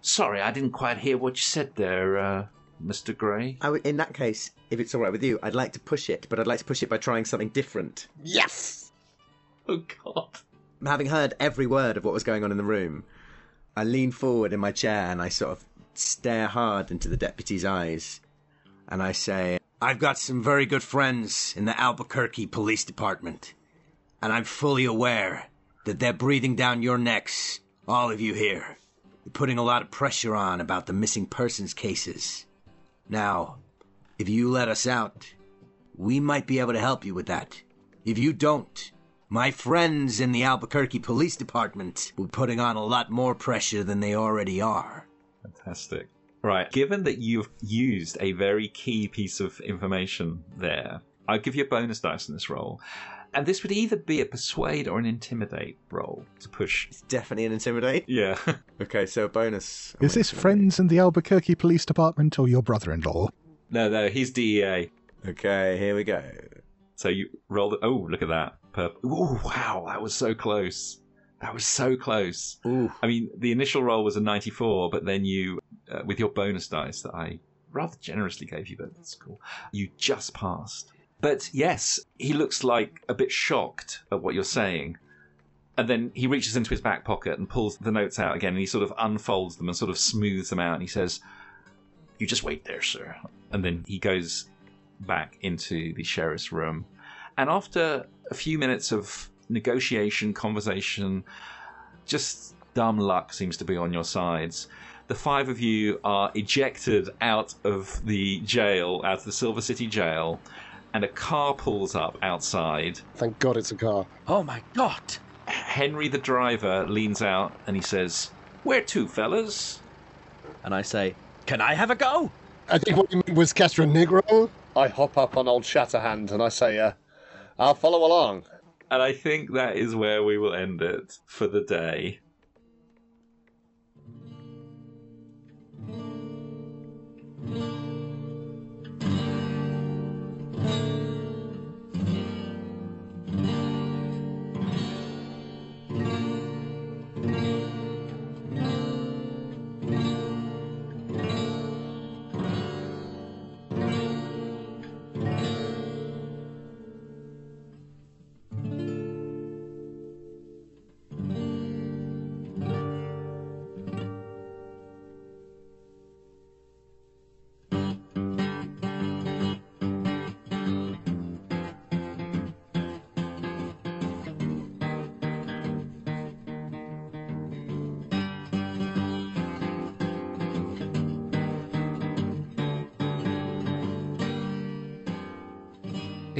"Sorry, I didn't quite hear what you said there, uh, Mister Gray." I w- in that case, if it's all right with you, I'd like to push it, but I'd like to push it by trying something different. Yes! Oh God! Having heard every word of what was going on in the room, I lean forward in my chair and I sort of stare hard into the deputy's eyes. And I say, I've got some very good friends in the Albuquerque Police Department. And I'm fully aware that they're breathing down your necks, all of you here. They're putting a lot of pressure on about the missing persons cases. Now, if you let us out, we might be able to help you with that. If you don't, my friends in the Albuquerque Police Department will be putting on a lot more pressure than they already are. Fantastic. Right. Given that you've used a very key piece of information there, I'll give you a bonus dice in this roll. And this would either be a persuade or an intimidate roll to push. It's definitely an intimidate. Yeah. Okay, so bonus. Is this friends in the Albuquerque Police Department or your brother in law? no, no, he's DEA. Okay, here we go. So you roll the. Oh, look at that. Purple. Oh, wow. That was so close. That was so close. Ooh. I mean, the initial roll was a 94, but then you, uh, with your bonus dice that I rather generously gave you, but that's cool, you just passed. But yes, he looks like a bit shocked at what you're saying. And then he reaches into his back pocket and pulls the notes out again, and he sort of unfolds them and sort of smooths them out, and he says, You just wait there, sir. And then he goes back into the sheriff's room. And after a few minutes of negotiation, conversation, just dumb luck seems to be on your sides. The five of you are ejected out of the jail, out of the Silver City jail, and a car pulls up outside. Thank God it's a car. Oh my god! Henry, the driver, leans out and he says, Where to, fellas? And I say, Can I have a go? I think what you meant was Castronegro. I hop up on old Shatterhand and I say, uh, I'll follow along. And I think that is where we will end it for the day.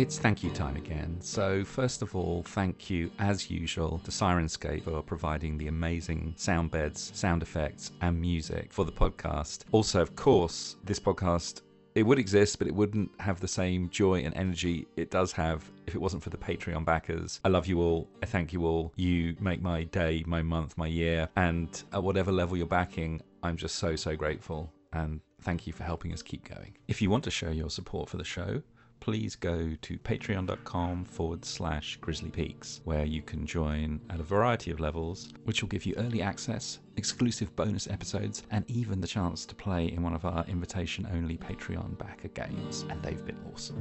It's thank you time again. So, first of all, thank you, as usual, to Syrinscape for providing the amazing sound beds, sound effects, and music for the podcast. Also, of course, this podcast it would exist, but it wouldn't have the same joy and energy it does have if it wasn't for the Patreon backers. I love you all. I thank you all. You make my day, my month, my year. And at whatever level you're backing, I'm just so, so grateful. And thank you for helping us keep going. If you want to show your support for the show, please go to patreon.com forward slash grizzly peaks, where you can join at a variety of levels, which will give you early access, exclusive bonus episodes, and even the chance to play in one of our invitation only Patreon backer games. And they've been awesome.